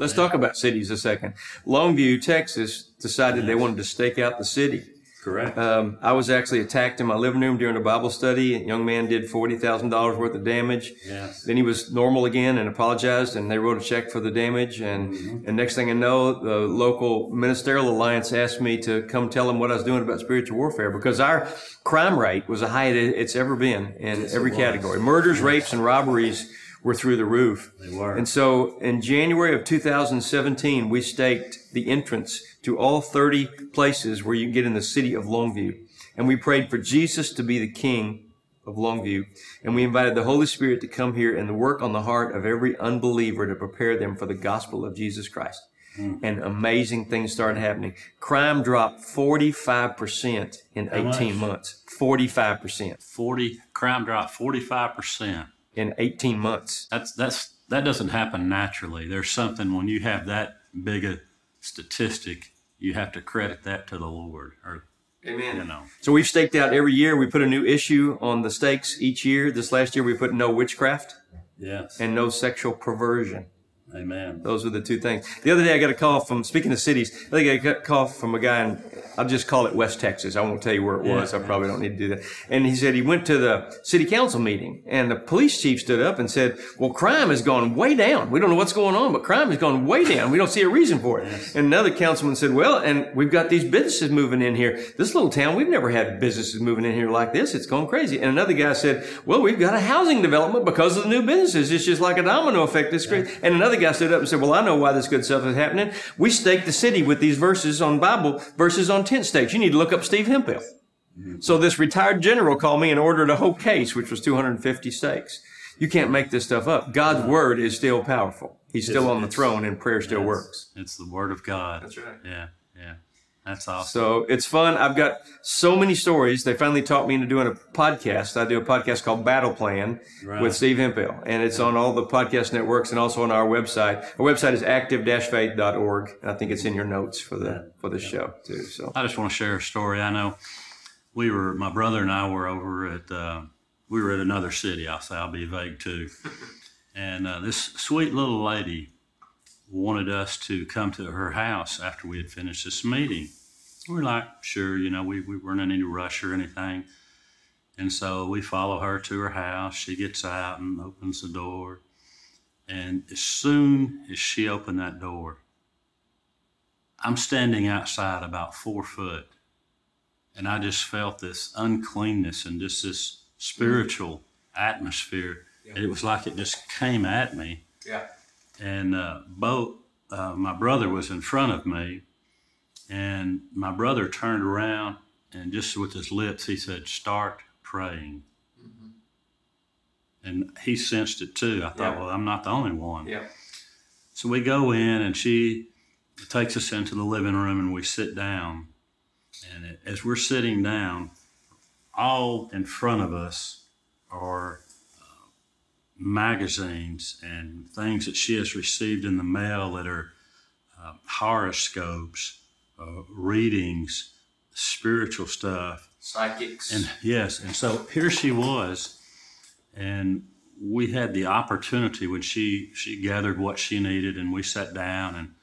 Let's talk about cities a second. Longview, Texas decided they wanted to stake out the city. Correct. Um, I was actually attacked in my living room during a Bible study. A young man did forty thousand dollars worth of damage. Yes. Then he was normal again and apologized, and they wrote a check for the damage. And and next thing I know, the local ministerial alliance asked me to come tell them what I was doing about spiritual warfare because our crime rate was the highest it's ever been in every category. Murders, rapes, and robberies were through the roof. They were. And so in January of 2017, we staked the entrance to all 30 places where you get in the city of Longview. And we prayed for Jesus to be the king of Longview. And we invited the Holy Spirit to come here and to work on the heart of every unbeliever to prepare them for the gospel of Jesus Christ. Hmm. And amazing things started happening. Crime dropped 45% in How 18 much? months. 45% 40 crime dropped 45%. In 18 months. That's that's that doesn't happen naturally. There's something when you have that big a statistic, you have to credit that to the Lord or Amen. you know. So we've staked out every year. We put a new issue on the stakes each year. This last year we put no witchcraft Yes. and no sexual perversion. Amen. Those are the two things. The other day I got a call from, speaking of cities, I think I got a call from a guy in, I'll just call it West Texas. I won't tell you where it was. Yeah, I probably don't need to do that. And he said he went to the city council meeting and the police chief stood up and said, well, crime has gone way down. We don't know what's going on, but crime has gone way down. We don't see a reason for it. And another councilman said, well, and we've got these businesses moving in here. This little town, we've never had businesses moving in here like this. It's gone crazy. And another guy said, well, we've got a housing development because of the new businesses. It's just like a domino effect. It's great. And another guy stood up and said, well, I know why this good stuff is happening. We stake the city with these verses on Bible, verses on tent stakes. You need to look up Steve Hemphill. So this retired general called me and ordered a whole case, which was 250 stakes. You can't make this stuff up. God's word is still powerful. He's still It's- on the throne and prayer still works. It's the word of God. That's right. Yeah. Yeah. That's awesome. So it's fun. I've got so many stories. They finally taught me into doing a podcast. I do a podcast called Battle Plan Right. with Steve Hemphill, and it's on all the podcast networks and also on our website. Our website is active-faith.org. And I think it's in your notes for the for the show too. So I just want to share a story. I know we were, my brother and I were over at, uh, we were at another city. I'll say, I'll be vague too. and uh, this sweet little lady wanted us to come to her house after we had finished this meeting. We were like, sure, you know, we, we weren't in any rush or anything. And so we follow her to her house. She gets out and opens the door. And as soon as she opened that door, I'm standing outside about four foot, and I just felt this uncleanness and just this spiritual atmosphere. And it was like it just came at me. yeah, And uh, Bo, uh, my brother, was in front of me, and my brother turned around and just with his lips, he said, "Start praying." And he sensed it too. I thought, Yeah. well, I'm not the only one. yeah, So we go in, and she takes us into the living room, and we sit down. And it- as we're sitting down, all in front of us are uh, magazines and things that she has received in the mail that are uh, horoscopes, uh, readings, spiritual stuff. psychics. And yes, and so here she was, and we had the opportunity when she she gathered what she needed, and we sat down, and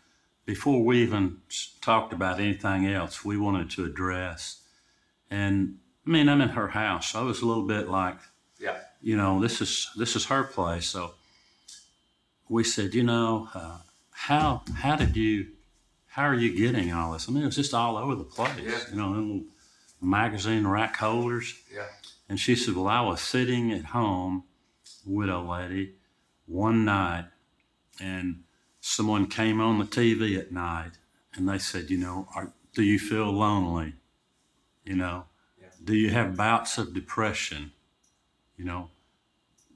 before we even talked about anything else, we wanted to address. And I mean, I'm in her house, so I was a little bit like, yeah, you know, this is this is her place. So we said, you know, uh, how how did you how are you getting all this? I mean, it was just all over the place. Yeah. You know, little magazine rack holders. yeah, And she said, Well, I was sitting at home, widow lady, one night, and someone came on the TV at night and they said, You know, are, do you feel lonely? You know, Yeah. do you have bouts of depression? You know,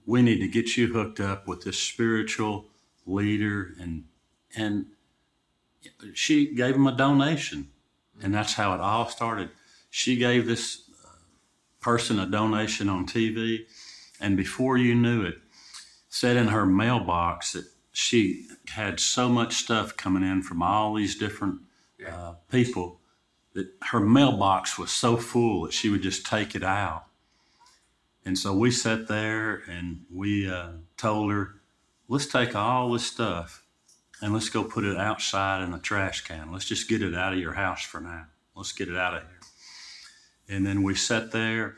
we need to get you hooked up with this spiritual leader and and she gave him a donation and that's how it all started she gave this person a donation on TV, and before you knew it, said in her mailbox that she had so much stuff coming in from all these different uh, people that her mailbox was so full that she would just take it out. And so we sat there and we uh, told her, let's take all this stuff and let's go put it outside in the trash can. Let's just get it out of your house for now. Let's get it out of here. And then we sat there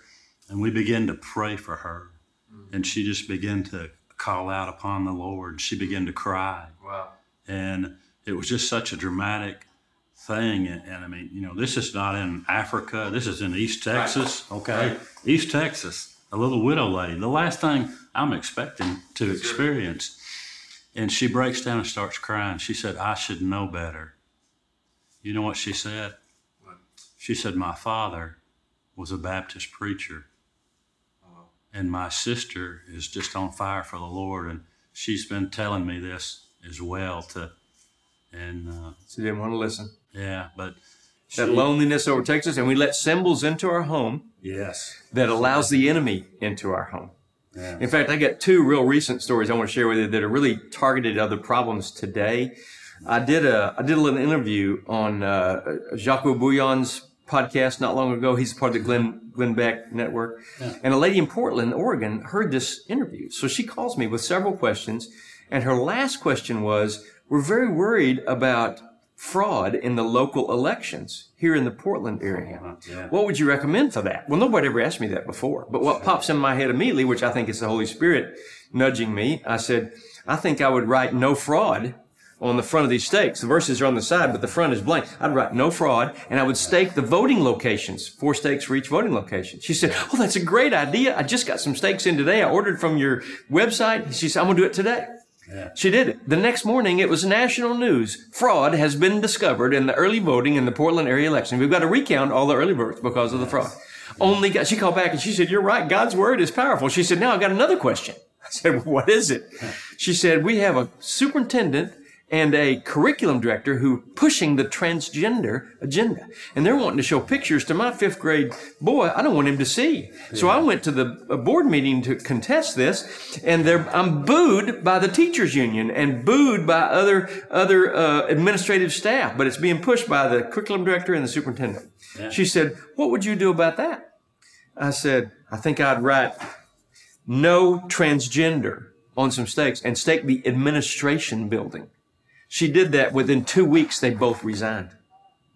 and we began to pray for her. Mm. And she just began to call out upon the Lord. She began to cry. Wow. And it was just such a dramatic thing. And, and I mean, you know, this is not in Africa. This is in East Texas. Okay. Right. East Texas, a little widow lady. The last thing I'm expecting to experience. And she breaks down and starts crying. She said, I should know better. You know what she said? What? She said, My father was a Baptist preacher. Oh. And my sister is just on fire for the Lord. And she's been telling me this as well to and uh, She didn't want to listen. yeah, but That loneliness overtakes us, and we let symbols into our home Yes. that allows the enemy into our home. Yeah. In fact, I got two real recent stories I want to share with you that are really targeted at other problems today. I did a I did a little interview on uh, Jacques Bouillon's podcast not long ago. He's part of the Glenn Glenn Beck network, and a lady in Portland, Oregon, heard this interview. So she calls me with several questions, and her last question was, "We're very worried about." Fraud in the local elections here in the Portland area. Uh-huh, yeah. What would you recommend for that? Well, nobody ever asked me that before. But what pops in my head immediately, which I think is the Holy Spirit nudging me, I said, I think I would write no fraud on the front of these stakes. The verses are on the side, but the front is blank. I'd write no fraud and I would stake the voting locations, four stakes for each voting location. She said, Oh, that's a great idea. I just got some stakes in today. I ordered from your website. She said, I'm going to do it today. She did it. The next morning, it was national news. Fraud has been discovered in the early voting in the Portland area election. We've got to recount all the early votes because of the fraud. Only God, she called back and she said, You're right. God's word is powerful. She said, Now I've got another question. I said, well, What is it? She said, We have a superintendent and a curriculum director who pushing the transgender agenda. And they're wanting to show pictures to my fifth grade boy. I don't want him to see. So I went to the board meeting to contest this and they're, I'm booed by the teachers union and booed by other, other, uh, administrative staff, but it's being pushed by the curriculum director and the superintendent. She said, what would you do about that? I said, I think I'd write no transgender on some stakes and stake the administration building. She did that within two weeks, they both resigned.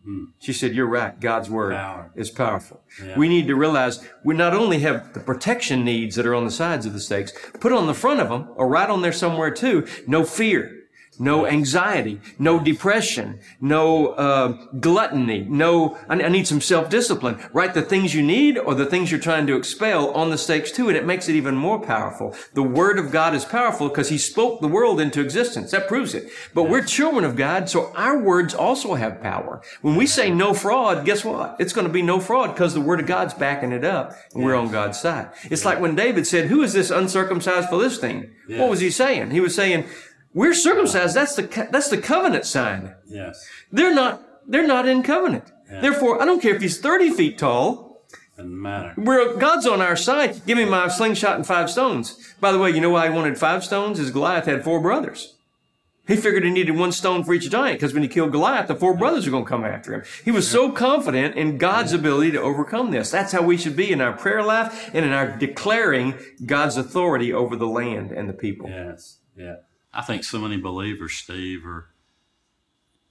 Hmm. She said, You're right. God's word Power. is powerful. We need to realize we not only have the protection needs that are on the sides of the stakes, put on the front of them or right on there somewhere too, no fear. No anxiety, no depression, no uh, gluttony, no. I, I need some self-discipline. Write the things you need or the things you're trying to expel on the stakes too, and it makes it even more powerful. The Word of God is powerful because He spoke the world into existence. That proves it. But we're children of God, so our words also have power. When we say no fraud, guess what? It's going to be no fraud because the Word of God's backing it up, and we're on God's side. It's like when David said, "Who is this uncircumcised Philistine?" What was he saying? He was saying. We're circumcised. That's the that's the covenant sign. Yes. They're not they're not in covenant. Therefore, I don't care if he's thirty feet tall. Doesn't matter. We're God's on our side. Give me my slingshot and five stones. By the way, you know why he wanted five stones? Is Goliath had four brothers. He figured he needed one stone for each giant because when he killed Goliath, the four brothers are going to come after him. He was so confident in God's ability to overcome this. That's how we should be in our prayer life and in our declaring God's authority over the land and the people. Yes. Yeah. I think so many believers, Steve, are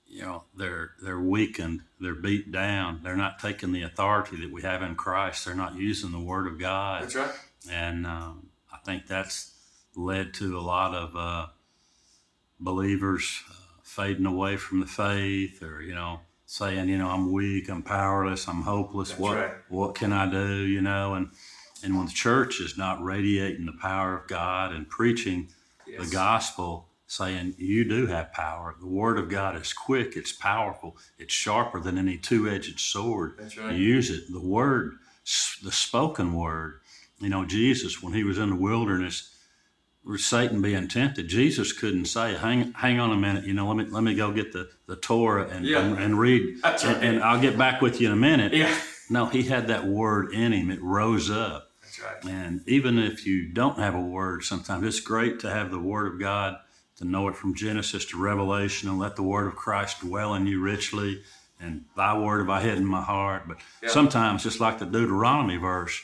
you know they're they're weakened, they're beat down, they're not taking the authority that we have in Christ. They're not using the Word of God. That's right. and um, I think that's led to a lot of uh, believers uh, fading away from the faith, or you know, saying, you know, I'm weak, I'm powerless, I'm hopeless. what right. what can I do? You know, and and when the church is not radiating the power of God and preaching the gospel, saying you do have power. The word of God is quick, it's powerful, it's sharper than any two-edged sword. That's right. Use it. The word, the spoken word. You know, Jesus, when he was in the wilderness, with Satan being tempted, Jesus couldn't say, "Hang, hang on a minute. You know, let me let me go get the, the Torah and, Yeah. and, and read, That's and, and I'll get back with you in a minute." Yeah. No, he had that word in him. It rose up. Right. And even if you don't have a word, sometimes it's great to have the word of God, to know it from Genesis to Revelation, and let the word of Christ dwell in you richly. And thy word have I hid in my heart. But sometimes, just like the Deuteronomy verse,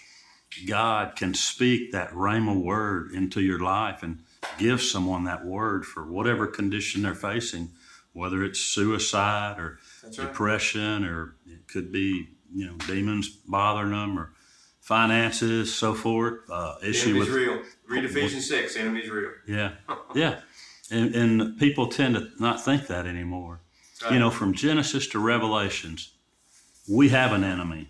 God can speak that rhema word into your life. And give someone that word for whatever condition they're facing, whether it's suicide or right. depression or it could be you know demons bothering them or finances, so forth. Uh, issue with real. Read Ephesians 6. Enemy's real. yeah, yeah, and, and people tend to not think that anymore. Right. You know, from Genesis to Revelations, we have an enemy.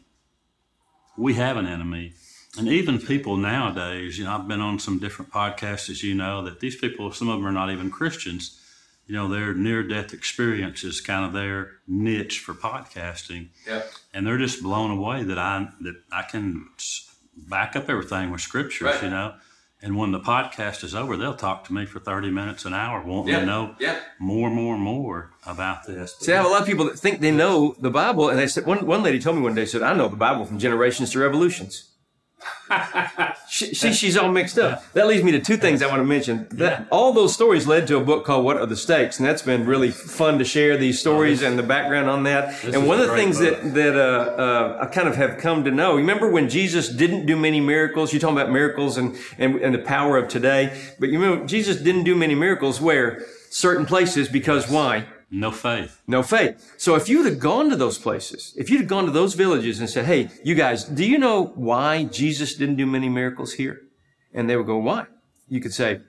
We have an enemy. And even people nowadays, you know, I've been on some different podcasts, as you know, that these people, some of them are not even Christians. You know, their near death experience is kind of their niche for podcasting. Yeah. And they're just blown away that I that I can back up everything with scriptures, Right. you know. And when the podcast is over, they'll talk to me for 30 minutes, an hour, wanting Yeah. to know Yeah. more, more, more about this. See, I have a lot of people that think they know the Bible, and they said one one lady told me one day, said, "I know the Bible from generations to revolutions." she, she, she's all mixed up. That leads me to two things I want to mention. That all those stories led to a book called "What Are the Stakes," and that's been really fun to share these stories and the background on that. And one of the things book. that that uh, uh, I kind of have come to know. Remember when Jesus didn't do many miracles? You're talking about miracles and and, and the power of today, but you remember Jesus didn't do many miracles where certain places because why? No faith. No faith. So if you'd have gone to those places, if you'd have gone to those villages and said, Hey, you guys, do you know why Jesus didn't do many miracles here? And they would go, Why? You could say,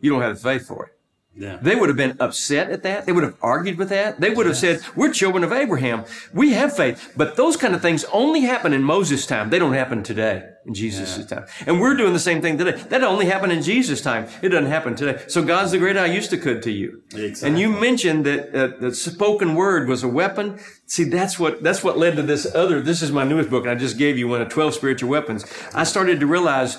You don't have the faith for it. Yeah. They would have been upset at that. They would have argued with that. They would have said, We're children of Abraham. We have faith. But those kind of things only happen in Moses' time. They don't happen today in Jesus' time. And we're doing the same thing today. That only happened in Jesus' time. It doesn't happen today. So God's the great I used to could to you. And you mentioned that uh, the spoken word was a weapon. See, that's what that's what led to this other. This is my newest book, and I just gave you one of twelve spiritual weapons. I started to realize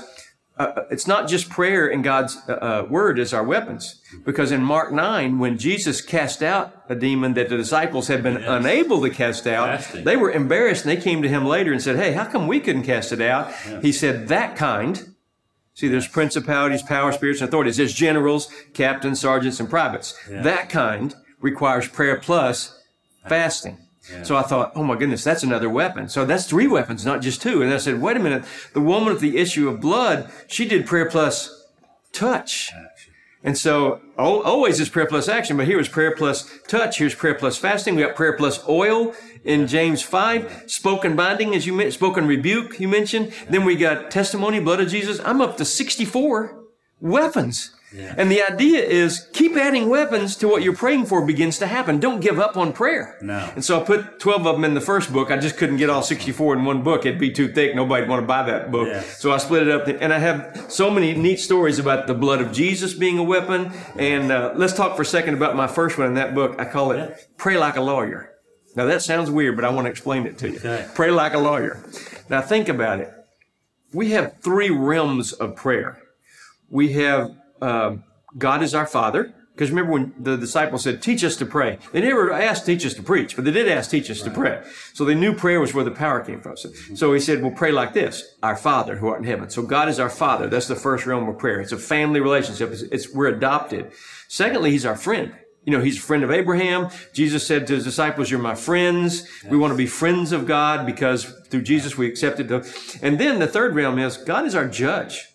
uh, it's not just prayer and God's uh, uh, word as our weapons. Because in Mark 9, when Jesus cast out a demon that the disciples had been unable to cast out, Fasting. they were embarrassed and they came to him later and said, Hey, how come we couldn't cast it out? He said, That kind. See, there's principalities, power, spirits, and authorities. There's generals, captains, sergeants, and privates. That kind requires prayer plus fasting. So I thought, oh my goodness, that's another weapon. So that's three weapons, not just two. And I said, wait a minute. The woman with the issue of blood, she did prayer plus touch. And so al- always is prayer plus action, but here is prayer plus touch. Here's prayer plus fasting. We got prayer plus oil in James 5. Spoken binding, as you mentioned, spoken rebuke, you mentioned. Then we got testimony, blood of Jesus. I'm up to 64 weapons. And the idea is keep adding weapons to what you're praying for begins to happen. Don't give up on prayer. No. And so I put 12 of them in the first book. I just couldn't get all 64 in one book. It'd be too thick. Nobody'd want to buy that book. Yeah. So I split it up. And I have so many neat stories about the blood of Jesus being a weapon. And uh, let's talk for a second about my first one in that book. I call it Pray Like a Lawyer. Now that sounds weird, but I want to explain it to you. Okay. Pray like a lawyer. Now think about it. We have three realms of prayer. We have uh, God is our Father. Because remember when the disciples said, teach us to pray. They never asked teach us to preach, but they did ask teach us to pray. So they knew prayer was where the power came from. So, so he said, well, pray like this. Our Father who art in heaven. So God is our Father. That's the first realm of prayer. It's a family relationship. It's, it's we're adopted. Secondly, he's our friend. You know, he's a friend of Abraham. Jesus said to his disciples, you're my friends. We want to be friends of God because through Jesus we accepted the, and then the third realm is God is our judge.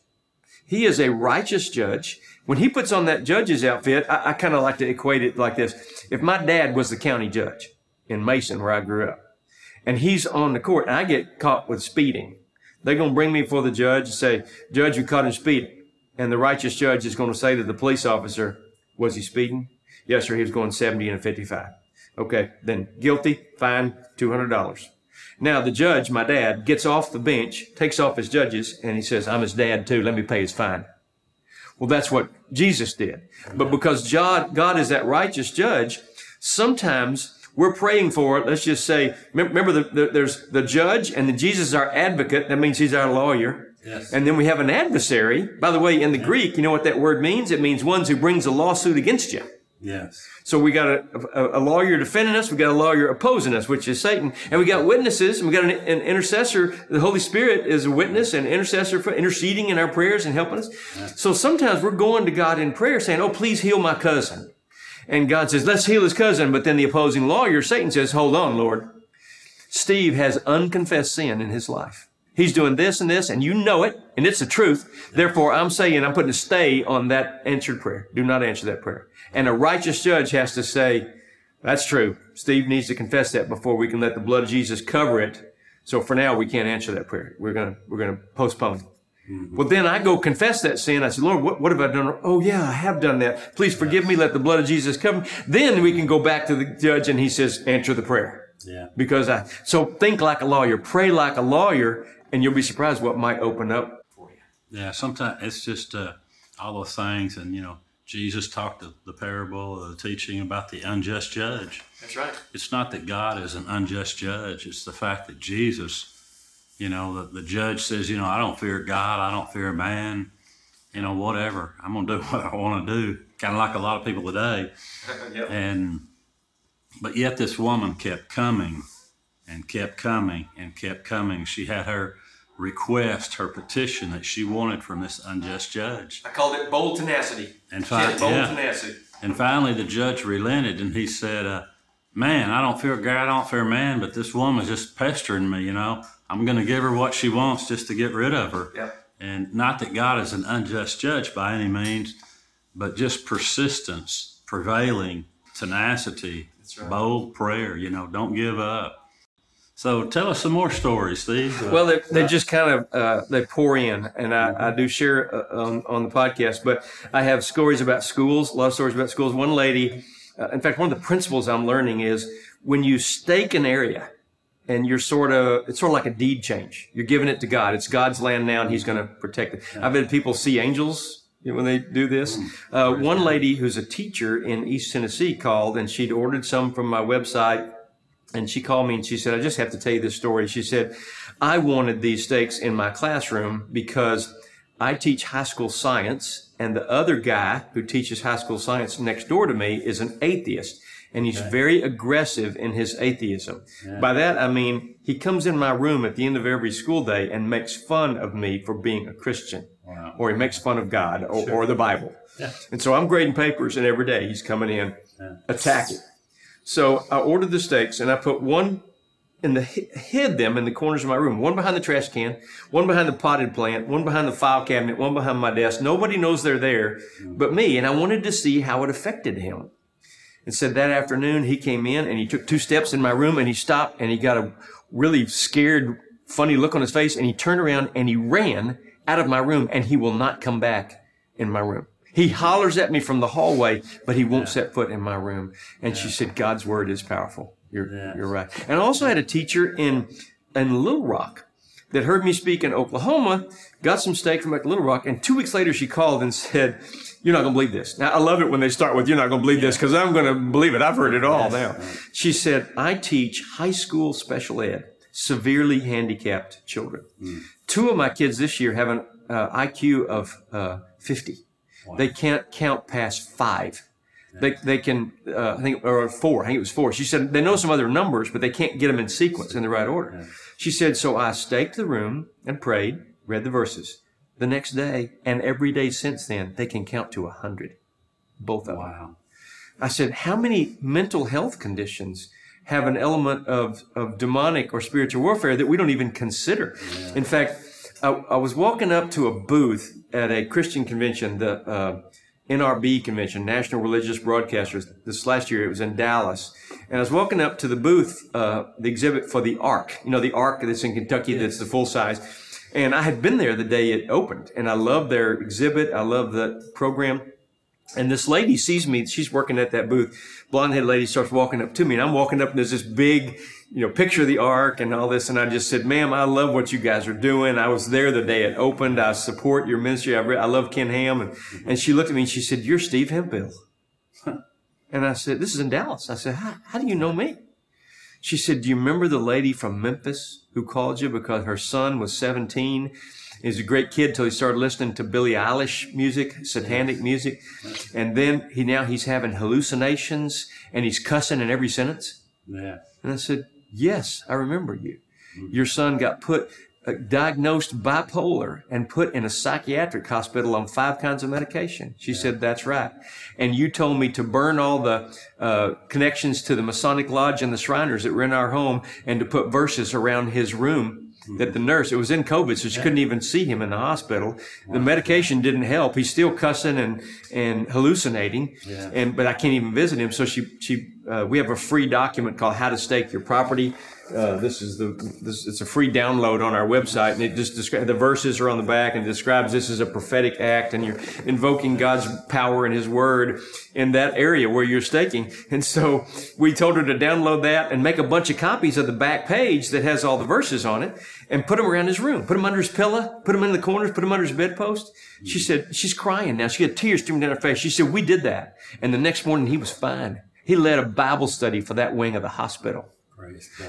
He is a righteous judge. When he puts on that judge's outfit, I, I kind of like to equate it like this. If my dad was the county judge in Mason, where I grew up, and he's on the court, and I get caught with speeding, they're going to bring me before the judge and say, Judge, we caught him speeding. And the righteous judge is going to say to the police officer, Was he speeding? Yes, sir. He was going 70 and a 55. Okay. Then guilty, fine, $200. Now the judge, my dad, gets off the bench, takes off his judges, and he says, I'm his dad too. Let me pay his fine. Well, that's what Jesus did. But because God, God is that righteous judge, sometimes we're praying for it. Let's just say, remember the, the, there's the judge and then Jesus is our advocate. That means he's our lawyer. Yes. And then we have an adversary. By the way, in the Greek, you know what that word means? It means ones who brings a lawsuit against you. Yes. So we got a, a, a, lawyer defending us, we got a lawyer opposing us, which is Satan, and we got witnesses, and we got an, an intercessor. The Holy Spirit is a witness and intercessor for interceding in our prayers and helping us. So sometimes we're going to God in prayer saying, "Oh, please heal my cousin," and God says, "Let's heal his cousin," but then the opposing lawyer, Satan, says, "Hold on, Lord. Steve has unconfessed sin in his life." He's doing this and this, and you know it, and it's the truth. Therefore, I'm saying I'm putting a stay on that answered prayer. Do not answer that prayer. And a righteous judge has to say, that's true. Steve needs to confess that before we can let the blood of Jesus cover it. So for now, we can't answer that prayer. We're gonna we're gonna postpone. Mm-hmm. Well, then I go confess that sin. I say, Lord, what, what have I done? Oh, yeah, I have done that. Please forgive me. Let the blood of Jesus cover. Me. Then we can go back to the judge and he says, answer the prayer. Yeah. Because I, so think like a lawyer, pray like a lawyer, and you'll be surprised what might open up for you. Yeah. Sometimes it's just, uh, all those things. And, you know, Jesus talked the, the parable, the teaching about the unjust judge. That's right. It's not that God is an unjust judge. It's the fact that Jesus, you know, the, the judge says, you know, I don't fear God. I don't fear man. You know, whatever. I'm going to do what I want to do. Kind of like a lot of people today. yep. And, but yet this woman kept coming and kept coming and kept coming. She had her request, her petition that she wanted from this unjust judge. I called it bold tenacity. And fi- bold yeah. tenacity. And finally, the judge relented and he said, uh, Man, I don't fear God, I don't fear man, but this woman's just pestering me, you know. I'm going to give her what she wants just to get rid of her. Yep. And not that God is an unjust judge by any means, but just persistence, prevailing, tenacity, right. bold prayer, you know, don't give up. So tell us some more stories, Steve. Uh, Well, they, they just kind of uh, they pour in, and I, I do share uh, on, on the podcast. But I have stories about schools, a lot of stories about schools. One lady, uh, in fact, one of the principles I'm learning is when you stake an area, and you're sort of it's sort of like a deed change. You're giving it to God. It's God's land now, and He's going to protect it. I've had people see angels when they do this. Uh, one lady who's a teacher in East Tennessee called, and she'd ordered some from my website and she called me and she said, I just have to tell you this story. She said, I wanted these stakes in my classroom because I teach high school science and the other guy who teaches high school science next door to me is an atheist and he's Okay. very aggressive in his atheism. By that, I mean, he comes in my room at the end of every school day and makes fun of me for being a Christian Wow. or he makes fun of God or, or the Bible. Yeah. And so I'm grading papers and every day he's coming in Yeah. attacking. So I ordered the stakes and I put one in the hid them in the corners of my room. One behind the trash can, one behind the potted plant, one behind the file cabinet, one behind my desk. Nobody knows they're there but me. And I wanted to see how it affected him. And said that afternoon he came in and he took two steps in my room and he stopped and he got a really scared, funny look on his face and he turned around and he ran out of my room and he will not come back in my room. He hollers at me from the hallway, but he won't set foot in my room. And she said, God's word is powerful. You're, Yes. you're right. And I also had a teacher in, in Little Rock that heard me speak in Oklahoma, got some stake from Little Rock, and two weeks later she called and said, You're not going to believe this. Now, I love it when they start with, You're not going to believe this, because I'm going to believe it. I've heard it all now. She said, I teach high school special ed, severely handicapped children. Two of my kids this year have an uh, IQ of uh, 50. They can't count past five. They, they can, uh, I think, or four. I think it was four. She said they know some other numbers, but they can't get them in sequence in the right order. She said, so I staked the room and prayed, read the verses. The next day and every day since then, they can count to a hundred. Both of them. Wow. I said, how many mental health conditions have an element of, of demonic or spiritual warfare that we don't even consider? In fact, I, I was walking up to a booth at a Christian convention, the uh, NRB convention, National Religious Broadcasters. This last year, it was in Dallas. And I was walking up to the booth, uh, the exhibit for the Ark. You know, the Ark that's in Kentucky that's the full size. And I had been there the day it opened. And I love their exhibit. I love the program. And this lady sees me. She's working at that booth. Blonde headed lady starts walking up to me, and I'm walking up, and there's this big, you know, picture the ark and all this. And I just said, "Ma'am, I love what you guys are doing. I was there the day it opened. I support your ministry. I, re- I love Ken Ham." And, and she looked at me and she said, "You're Steve Hemphill." and I said, "This is in Dallas." I said, "How, how do you know me?" She said, Do you remember the lady from Memphis who called you because her son was 17? He's a great kid till he started listening to Billie Eilish music, satanic music. And then he now he's having hallucinations and he's cussing in every sentence. Yeah. And I said, Yes, I remember you. Your son got put, uh, diagnosed bipolar and put in a psychiatric hospital on five kinds of medication. She said, That's right. And you told me to burn all the uh, connections to the Masonic Lodge and the Shriners that were in our home and to put verses around his room that the nurse, it was in COVID, so she couldn't even see him in the hospital. The medication didn't help. He's still cussing and, and hallucinating. Yeah. And, but I can't even visit him. So she, she, uh, we have a free document called How to Stake Your Property. Uh, this is the this it's a free download on our website and it just describes the verses are on the back and describes this as a prophetic act and you're invoking God's power and his word in that area where you're staking. And so we told her to download that and make a bunch of copies of the back page that has all the verses on it and put them around his room. Put them under his pillow put them in the corners put them under his bedpost. She said she's crying now. She had tears streaming down her face. She said we did that. And the next morning he was fine. He led a Bible study for that wing of the hospital.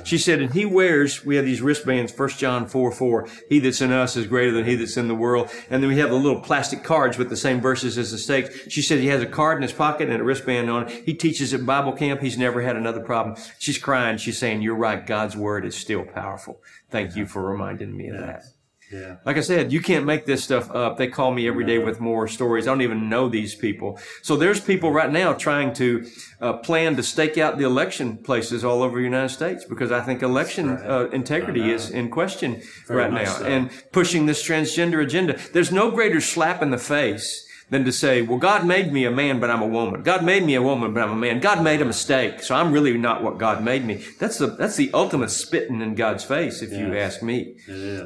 She said, and he wears, we have these wristbands, 1 John 4, 4, he that's in us is greater than he that's in the world. And then we have the little plastic cards with the same verses as the stakes. She said he has a card in his pocket and a wristband on it. He teaches at Bible camp. He's never had another problem. She's crying. She's saying, you're right. God's word is still powerful. Thank you for reminding me of that. Yeah. Like I said, you can't make this stuff up. They call me every day with more stories. I don't even know these people. So there's people right now trying to uh, plan to stake out the election places all over the United States because I think election uh, integrity is in question right much now so. and pushing this transgender agenda. There's no greater slap in the face than to say, well, God made me a man, but I'm a woman. God made me a woman, but I'm a man. God made a mistake. So I'm really not what God made me. That's the, that's the ultimate spitting in God's face, if you ask me.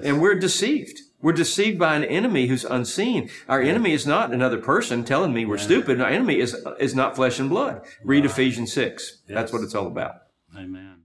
And we're deceived. We're deceived by an enemy who's unseen. Our enemy is not another person telling me we're stupid. Our enemy is, is not flesh and blood. Read Ephesians 6. That's what it's all about. Amen.